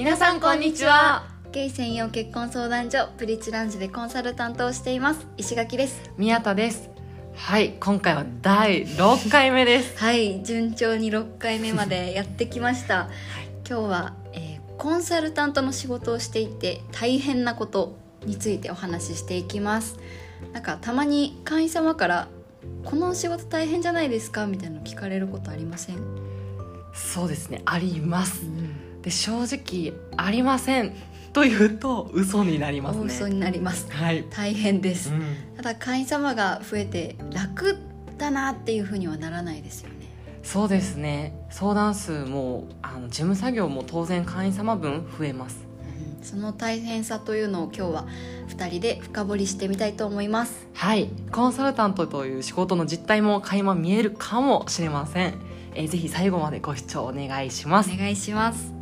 皆さんこんにちは。ゲイ専用結婚相談所プリッチランジでコンサルタントをしています。石垣です。宮田です。はい今回は第6回目です。はい順調に6回目までやってきました、今日は、えーコンサルタントの仕事をしていて大変なことについてお話ししていきます。なんかたまに会員様からこの仕事大変じゃないですか？みたいなの聞かれることありません、そうですねありますで正直ありません。というと嘘になりますね。大嘘になります。はい、大変です、うん。ただ会員様が増えて楽だなっていうふうにはならないですよね。そうですね。相談数もあの事務作業も当然会員様分増えます。その大変さというのを今日は2人で深掘りしてみたいと思います。はい。コンサルタントという仕事の実態も垣間見えるかもしれません。えーぜひ最後までご視聴お願いします。お願いします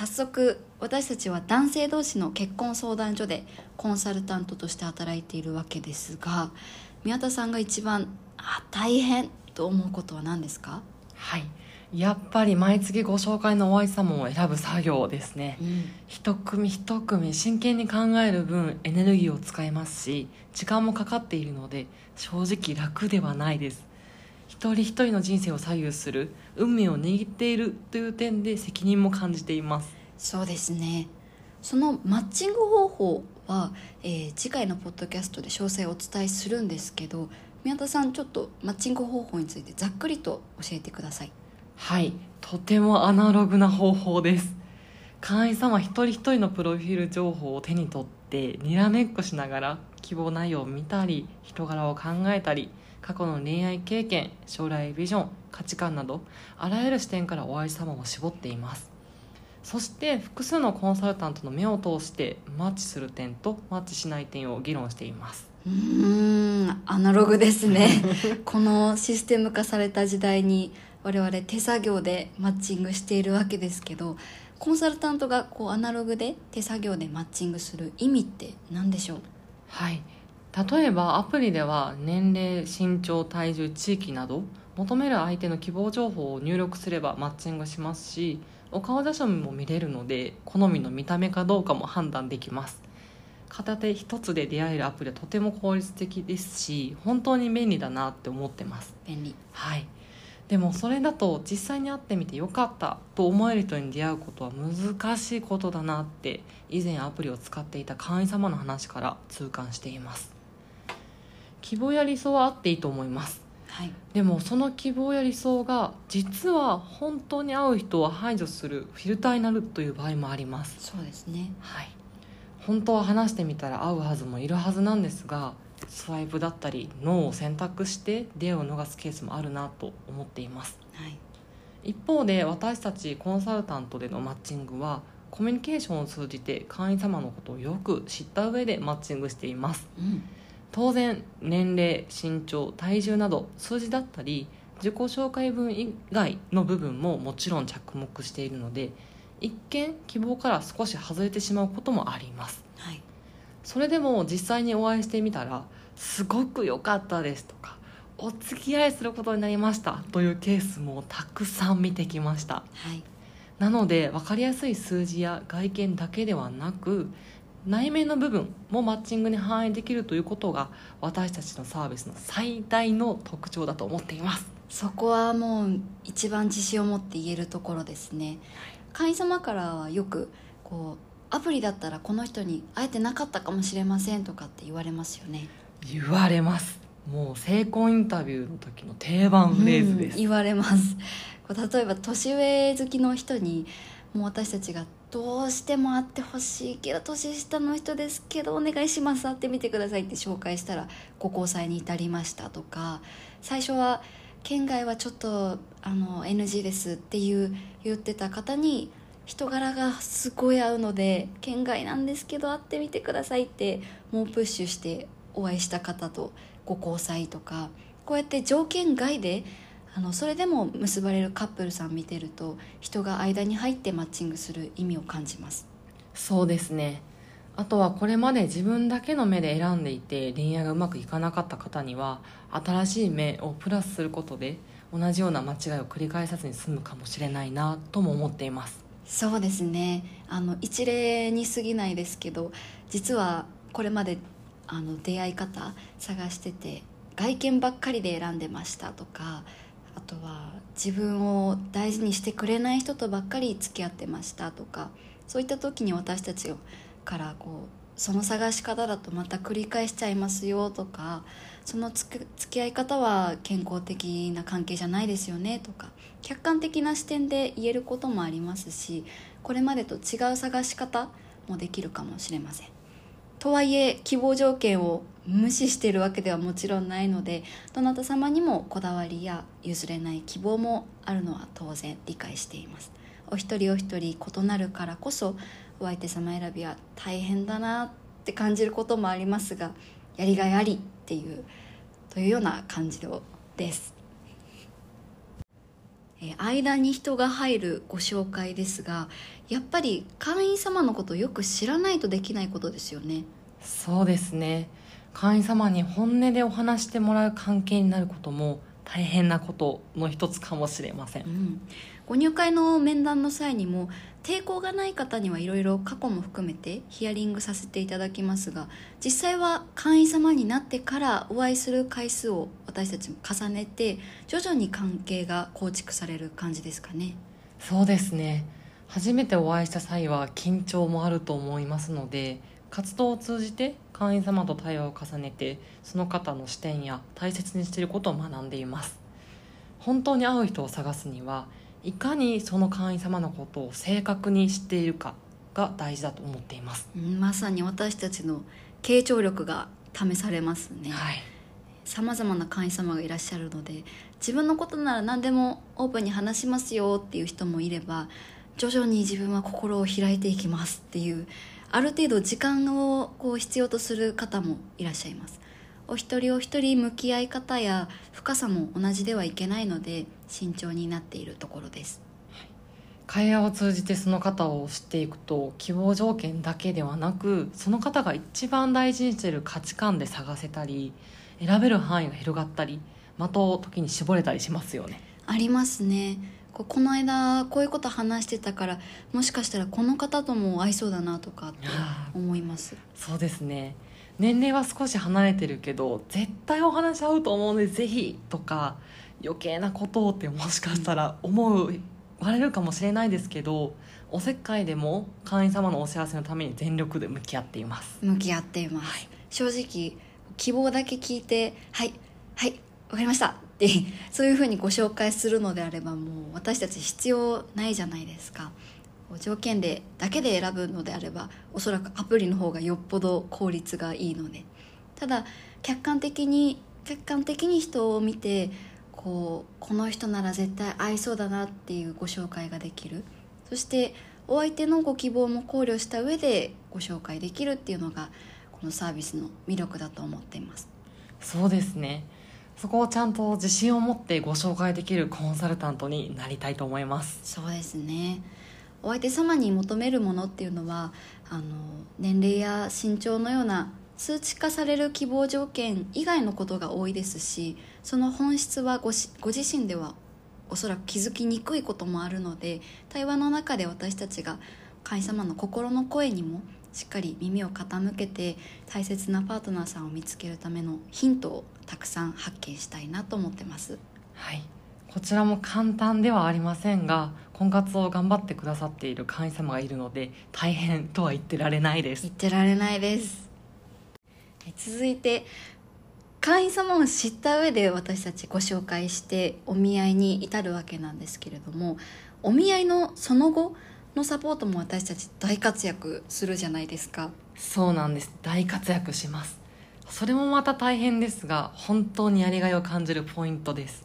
早速私たちは男性同士の結婚相談所でコンサルタントとして働いているわけですが宮田さんが一番あ大変と思うことは何ですか、はい。やっぱり毎月ご紹介のお相手様を選ぶ作業ですね。一組一組真剣に考える分エネルギーを使いますし時間もかかっているので正直楽ではないです一人一人の人生を左右する運命を握っているという点で責任も感じています。そうですね。そのマッチング方法は、えー次回のポッドキャストで詳細をお伝えするんですけど宮田さんちょっとマッチング方法についてざっくりと教えてください。はい。とてもアナログな方法です。会員様一人一人のプロフィール情報を手に取ってにらめっこしながら希望内容を見たり人柄を考えたり過去の恋愛経験将来ビジョン価値観などあらゆる視点からお相手様を絞っています。そして複数のコンサルタントの目を通してマッチする点とマッチしない点を議論しています。うーんアナログですね。このシステム化された時代に我々手作業でマッチングしているわけですけどコンサルタントがこうアナログで手作業でマッチングする意味って何でしょう？はい例えばアプリでは年齢身長体重地域など求める相手の希望情報を入力すればマッチングしますしお顔写真も見れるので好みの見た目かどうかも判断できます。片手一つで出会えるアプリはとても効率的ですし本当に便利だなって思ってます。便利。はい。でもそれだと実際に会ってみてよかったと思える人に出会うことは難しいことだなって以前アプリを使っていた会員様の話から痛感しています希望や理想はあっていいと思います。はい。でもその希望や理想が実は本当に会う人を排除するフィルターになるという場合もあります。そうですね。はい。本当は話してみたら会うはずもいるはずなんですがスワイプだったりノーを選択して出会いを逃すケースもあるなと思っています。はい。一方で私たちコンサルタントでのマッチングはコミュニケーションを通じて会員様のことをよく知った上でマッチングしています。うん当然年齢身長体重など数字だったり自己紹介文以外の部分ももちろん着目しているので一見希望から少し外れてしまうこともあります。はい。それでも実際にお会いしてみたらすごく良かったですとかお付き合いすることになりましたというケースもたくさん見てきました。はい。なので分かりやすい数字や外見だけではなく内面の部分もマッチングに反映できるということが私たちのサービスの最大の特徴だと思っています。そこはもう一番自信を持って言えるところですね。会員様からはよくこうアプリだったらこの人に会えてなかったかもしれませんとかって言われますよね。言われます。もう成婚インタビューの時の定番フレーズです、うん言われます。例えば年上好きの人にもう私たちがどうしても会ってほしいけど年下の人ですけどお願いします会ってみてくださいって紹介したらご交際に至りましたとか最初は県外はちょっとあの NG ですっていう言ってた方に人柄がすごい合うので県外なんですけど会ってみてくださいってもうプッシュしてお会いした方とご交際とかこうやって条件外であのそれでも結ばれるカップルさん見てると人が間に入ってマッチングする意味を感じます。そうですね。あとはこれまで自分だけの目で選んでいて恋愛がうまくいかなかった方には新しい目をプラスすることで同じような間違いを繰り返さずに済むかもしれないなとも思っています。そうですね。あの一例に過ぎないですけど実はこれまであの出会い方探してて外見ばっかりで選んでましたとかあとは自分を大事にしてくれない人とばっかり付き合ってましたとかそういった時に私たちからこうその探し方だとまた繰り返しちゃいますよとかそのつ付き合い方は健康的な関係じゃないですよねとか客観的な視点で言えることもありますしこれまでと違う探し方もできるかもしれません。とはいえ希望条件を無視してるわけではもちろんないのでどなた様にもこだわりや譲れない希望もあるのは当然理解しています。お一人お一人異なるからこそお相手様選びは大変だなって感じることもありますがやりがいありっていうというような感じです。え間に人が入るご紹介ですがやっぱり会員様のことをよく知らないとできないことですよね。そうですね。会員様に本音でお話してもらう関係になることも大変なことの一つかもしれません、うん、ご入会の面談の際にも抵抗がない方にはいろいろ過去も含めてヒアリングさせていただきますが実際は会員様になってからお会いする回数を私たちも重ねて徐々に関係が構築される感じですかね。そうですね。初めてお会いした際は緊張もあると思いますので活動を通じて会員様と対話を重ねてその方の視点や大切にしていることを学んでいます。本当に会う人を探すにはいかにその会員様のことを正確に知っているかが大事だと思っています。まさに私たちの傾聴力が試されますね。さまざまな会員様がいらっしゃるので自分のことなら何でもオープンに話しますよっていう人もいれば徐々に自分は心を開いていきますっていうある程度時間をこう必要とする方もいらっしゃいます。お一人お一人向き合い方や深さも同じではいけないので慎重になっているところです。会話を通じてその方を知っていくと希望条件だけではなくその方が一番大事にしている価値観で探せたり選べる範囲が広がったり的を時に絞れたりしますよね。ありますねここの間こういうこと話してたからもしかしたらこの方とも合いそうだなとかって思います。そうですね。年齢は少し離れてるけど絶対お話合うと思うのでぜひとか余計なことをってもしかしたら思うわれるかもしれないですけどおせっかいでも会員様のお幸せのために全力で向き合っています。向き合っています、はい、正直希望だけ聞いて「はいはいわかりました」って そういうふうにご紹介するのであればもう私たち必要ないじゃないですか。条件でだけで選ぶのであればおそらくアプリの方がよっぽど効率がいいので。ただ客観的に客観的に人を見てこうこの人なら絶対合いそうだなっていうご紹介ができる。そしてお相手のご希望も考慮した上でご紹介できるっていうのがこのサービスの魅力だと思っています。そうですね。そこをちゃんと自信を持ってご紹介できるコンサルタントになりたいと思います。そうですね。お相手様に求めるものっていうのはあの年齢や身長のような数値化される希望条件以外のことが多いですしその本質はごしご自身ではおそらく気づきにくいこともあるので対話の中で私たちが神様の心の声にもしっかり耳を傾けて大切なパートナーさんを見つけるためのヒントをたくさん発見したいなと思ってます。はい。こちらも簡単ではありませんが婚活を頑張ってくださっている会員様がいるので大変とは言ってられないです。言ってられないです。続いて会員様を知った上で私たちご紹介してお見合いに至るわけなんですけれどもお見合いのその後のサポートも私たち大活躍するじゃないですか。そうなんです。大活躍します。それもまた大変ですが本当にやりがいを感じるポイントです。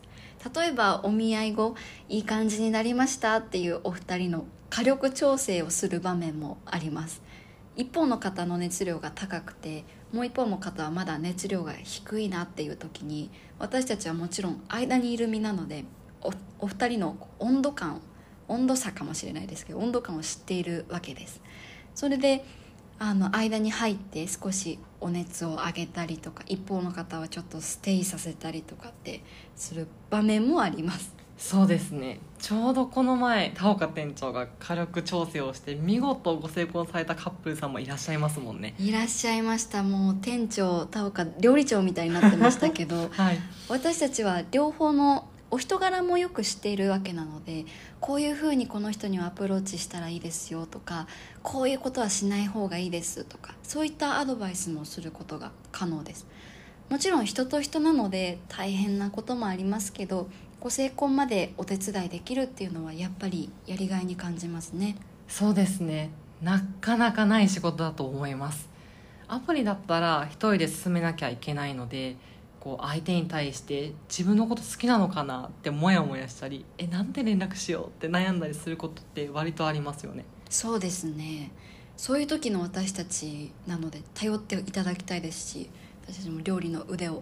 例えばお見合い後いい感じになりましたっていうお二人の火力調整をする場面もあります。一方の方の熱量が高くてもう一方の方はまだ熱量が低いなっていう時に私たちはもちろん間にいる身なのでおお二人の温度感温度差かもしれないですけど温度感を知っているわけです。それであの間に入って少しお熱を上げたりとか一方の方はちょっとステイさせたりとかってする場面もあります。そうですね。ちょうどこの前田岡店長が火力調整をして見事ご成功されたカップルさんもいらっしゃいますもんね。いらっしゃいました。もう店長田岡料理長みたいになってましたけど はい。私たちは両方のお人柄もよく知っているわけなのでこういうふうにこの人にはアプローチしたらいいですよとかこういうことはしない方がいいですとかそういったアドバイスもすることが可能です。もちろん人と人なので大変なこともありますけどご成婚までお手伝いできるっていうのはやっぱりやりがいに感じますね。そうですね。なかなかない仕事だと思います。アプリだったら一人で進めなきゃいけないのでこう相手に対して自分のこと好きなのかなってモヤモヤしたりえなんで連絡しようって悩んだりすることって割とありますよね。そうですね。そういう時の私たちなので頼っていただきたいですし私たちも料理の腕を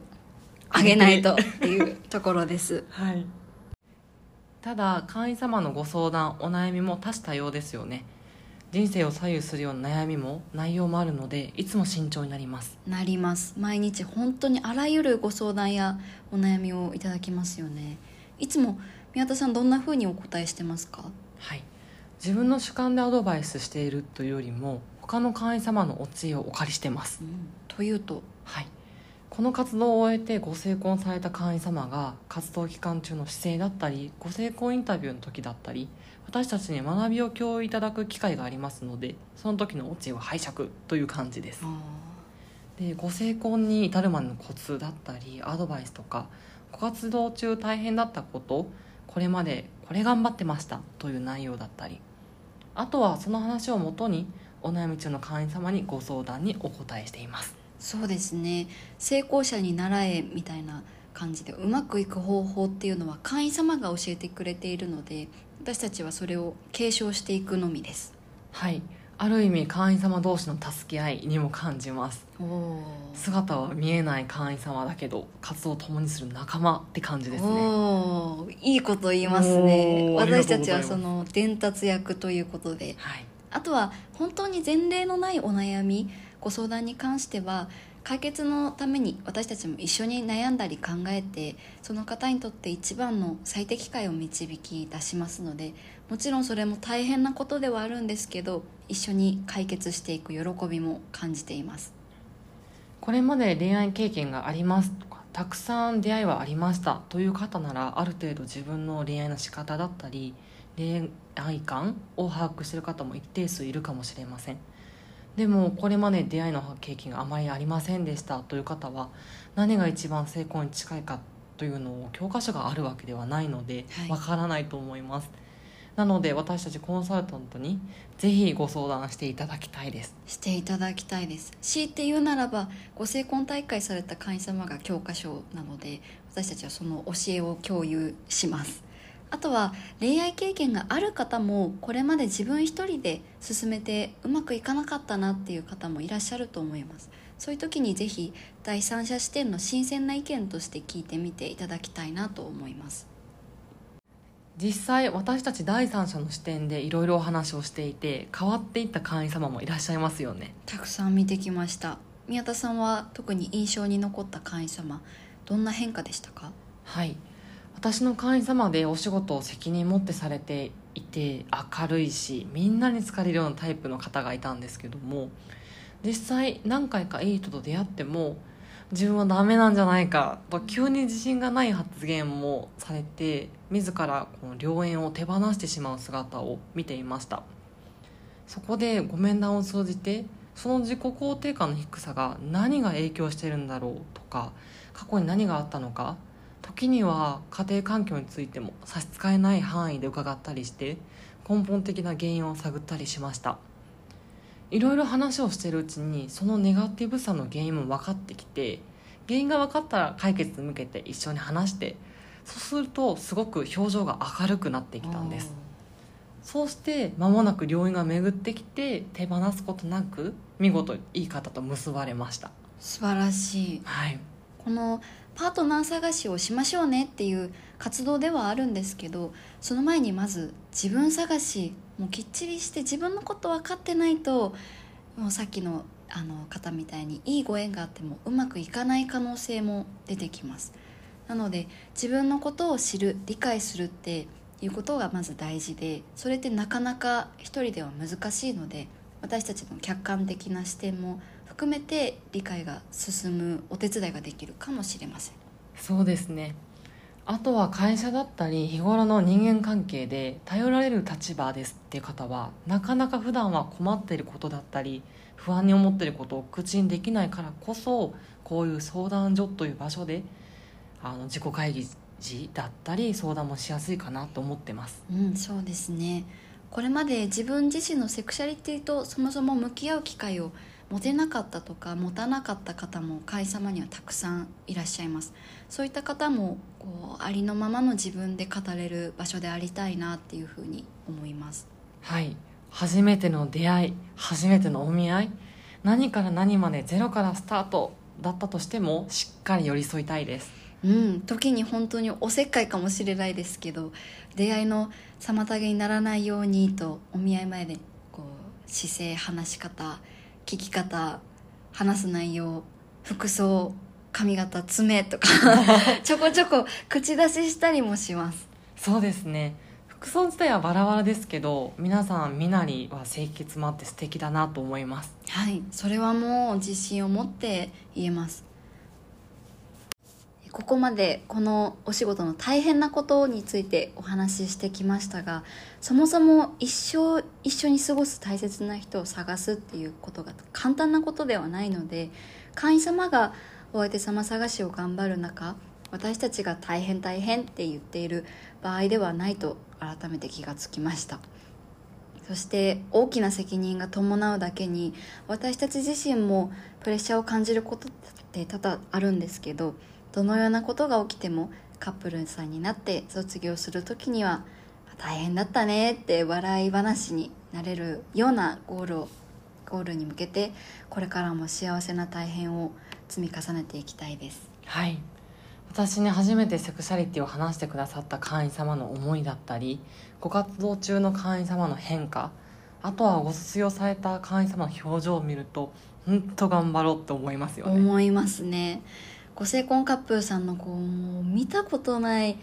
上げないとっていうところです。はい。ただ会員様のご相談お悩みも多種多様ですよね人生を左右するような悩みも内容もあるのでいつも慎重になります。なります。毎日本当にあらゆるご相談やお悩みをいただきますよね。いつも宮田さんどんな風にお答えしてますか？はい。自分の主観でアドバイスしているというよりも他の会員様のお知恵をお借りしてます。うん。というと？はい。この活動を終えてご成婚された会員様が活動期間中の姿勢だったりご成婚インタビューの時だったり私たちに学びを共有いただく機会がありますのでその時のお知恵を拝借という感じです。あでご成婚に至るまでのコツだったりアドバイスとかご活動中大変だったことこれまでこれ頑張ってましたという内容だったりあとはその話をもとにお悩み中の会員様にご相談にお答えしています。そうですね。成功者に習えみたいな感じでうまくいく方法っていうのは会員様が教えてくれているので私たちはそれを継承していくのみです。はい。ある意味会員様同士の助け合いにも感じます。姿は見えない会員様だけど活動を共にする仲間って感じですね。いいこと言いますね。私たちはその伝達役ということで。はい。あとは本当に前例のないお悩みご相談に関しては解決のために私たちも一緒に悩んだり考えてその方にとって一番の最適解を導き出しますのでもちろんそれも大変なことではあるんですけど一緒に解決していく喜びも感じています。これまで恋愛経験がありますとかたくさん出会いはありましたという方ならある程度自分の恋愛の仕方だったり恋愛観を把握している方も一定数いるかもしれません。でもこれまで出会いの経験があまりありませんでしたという方は何が一番成功に近いかというのを教科書があるわけではないのではい。わからないと思います、なので私たちコンサルタントにぜひご相談していただきたいです。していただきたいです。強いて言うならばご成婚大会された会員様が教科書なので私たちはその教えを共有しますあとは恋愛経験がある方もこれまで自分一人で進めてうまくいかなかったなっていう方もいらっしゃると思います。そういう時にぜひ第三者視点の新鮮な意見として聞いてみていただきたいなと思います。実際私たち第三者の視点でいろいろお話をしていて変わっていった会員様もいらっしゃいますよね。たくさん見てきました。宮田さんは特に印象に残った会員様どんな変化でしたか？はい私の会員様でお仕事を責任持ってされていて明るいしみんなに好かれるようなタイプの方がいたんですけども実際何回かいい人と出会っても自分はダメなんじゃないかと急に自信がない発言もされて自らこの良縁を手放してしまう姿を見ていました。そこでご面談を通じてその自己肯定感の低さが何が影響してるんだろうとか過去に何があったのか時には家庭環境についても差し支えない範囲で伺ったりして根本的な原因を探ったりしました。いろいろ話をしてるうちにそのネガティブさの原因も分かってきて原因が分かったら解決に向けて一緒に話してそうするとすごく表情が明るくなってきたんです。そうして間もなく良縁が巡ってきて手放すことなく見事いい方と結ばれました。素晴らしい。はい。このパートナー探しをしましょうねっていう活動ではあるんですけどその前にまず自分探しもうきっちりして自分のこと分かってないともうさっきのあの方みたいにいいご縁があってもうまくいかない可能性も出てきます。なので自分のことを知る理解するっていうことがまず大事でそれってなかなか一人では難しいので私たちの客観的な視点も含めて理解が進むお手伝いができるかもしれません。そうですね。あとは会社だったり日頃の人間関係で頼られる立場ですっていう方はなかなか普段は困っていることだったり不安に思っていることを口にできないからこそこういう相談所という場所であの自己会議時だったり相談もしやすいかなと思ってます。うんそうですね。これまで自分自身のセクシャリティとそもそも向き合う機会を持てなかったとか持たなかった方も会様にはたくさんいらっしゃいます。そういった方もこうありのままの自分で語れる場所でありたいなっていうふうに思います。はい。初めての出会い初めてのお見合い何から何までゼロからスタートだったとしてもしっかり寄り添いたいです。うん時に本当におせっかいかもしれないですけど出会いの妨げにならないようにとお見合い前でこう姿勢話し方聞き方話す内容服装髪型爪とか ちょこちょこ口出ししたりもします。そうですね。服装自体はバラバラですけど皆さん身なりは清潔もあって素敵だなと思います。はい。それはもう自信を持って言えますここまでこのお仕事の大変なことについてお話ししてきましたがそもそも一生一緒に過ごす大切な人を探すっていうことが簡単なことではないので会員様がお相手様探しを頑張る中私たちが大変大変って言っている場合ではないと改めて気がつきました。そして大きな責任が伴うだけに私たち自身もプレッシャーを感じることって多々あるんですけどどのようなことが起きてもカップルさんになって卒業する時には大変だったねって笑い話になれるようなゴールをゴールに向けてこれからも幸せな大変を積み重ねていきたいです。はい。私に初めてセクシャリティを話してくださった会員様の思いだったりご活動中の会員様の変化あとはご卒業された会員様の表情を見ると本当頑張ろうって思いますよね。思いますねご成婚カップルさんのこうもう見たことない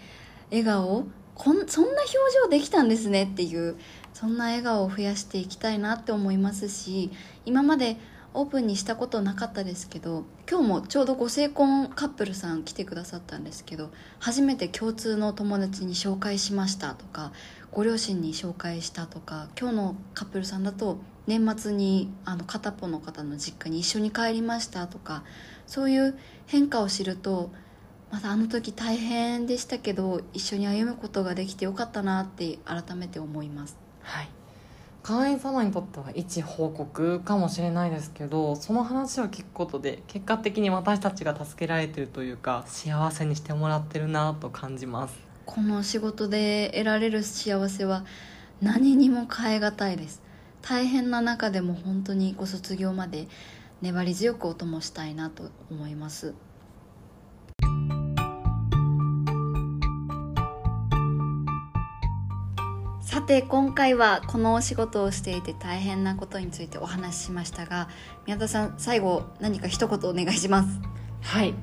笑顔。こんそんな表情できたんですねっていうそんな笑顔を増やしていきたいなって思いますし今までオープンにしたことなかったですけど今日もちょうどご成婚カップルさん来てくださったんですけど初めて共通の友達に紹介しましたとかご両親に紹介したとか今日のカップルさんだと年末にあの片っぽの方の実家に一緒に帰りましたとかそういう変化を知るとまたあの時大変でしたけど一緒に歩むことができてよかったなって改めて思います。はい。会員様にとっては一報告かもしれないですけどその話を聞くことで結果的に私たちが助けられてるというか幸せにしてもらってるなと感じます。この仕事で得られる幸せは何にも代え難いです大変な中でも本当にご卒業まで粘り強くお供したいなと思います。さて今回はこのお仕事をしていて大変なことについてお話ししましたが宮田さん最後何か一言お願いします。はい、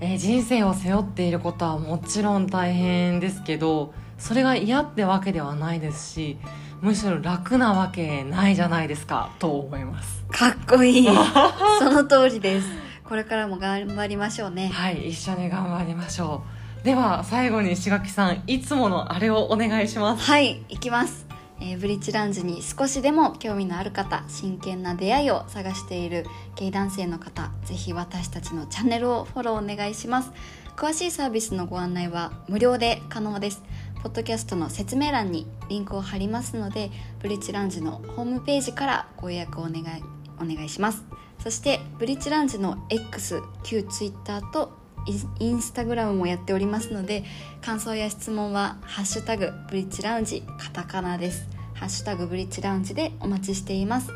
えー人生を背負っていることはもちろん大変ですけどそれが嫌ってわけではないですしむしろ楽なわけないじゃないですかと思います。かっこいい。その通りです。これからも頑張りましょうね。はい一緒に頑張りましょう。では最後に石垣さんいつものあれをお願いします。はい行きます、えーブリッジラウンジに少しでも興味のある方真剣な出会いを探しているゲイ男性の方ぜひ私たちのチャンネルをフォローお願いします。詳しいサービスのご案内は無料で可能ですポッドキャストの説明欄にリンクを貼りますのでブリッジラウンジのホームページからご予約をお願いお願いします。そしてブリッジラウンジの X 旧 Twitter とインインスタグラムもやっておりますので感想や質問は「ハッシュタグブリッジラウンジ」カタカナです「ハッシュタグブリッジラウンジ」でお待ちしています。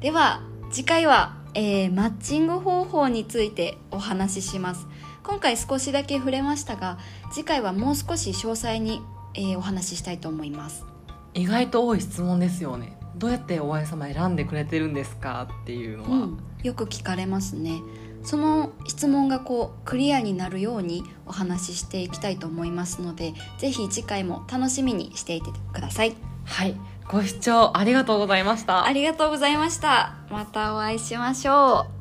では次回は、えーマッチング方法についてお話しします。今回少しだけ触れましたが次回はもう少し詳細に、えーお話ししたいと思います。意外と多い質問ですよね。どうやってお相様選んでくれてるんですか？っていうのは、うん、よく聞かれますね。その質問がこうクリアになるようにお話ししていきたいと思いますのでぜひ次回も楽しみにしていてください。はい。ご視聴ありがとうございました。ありがとうございました。またお会いしましょう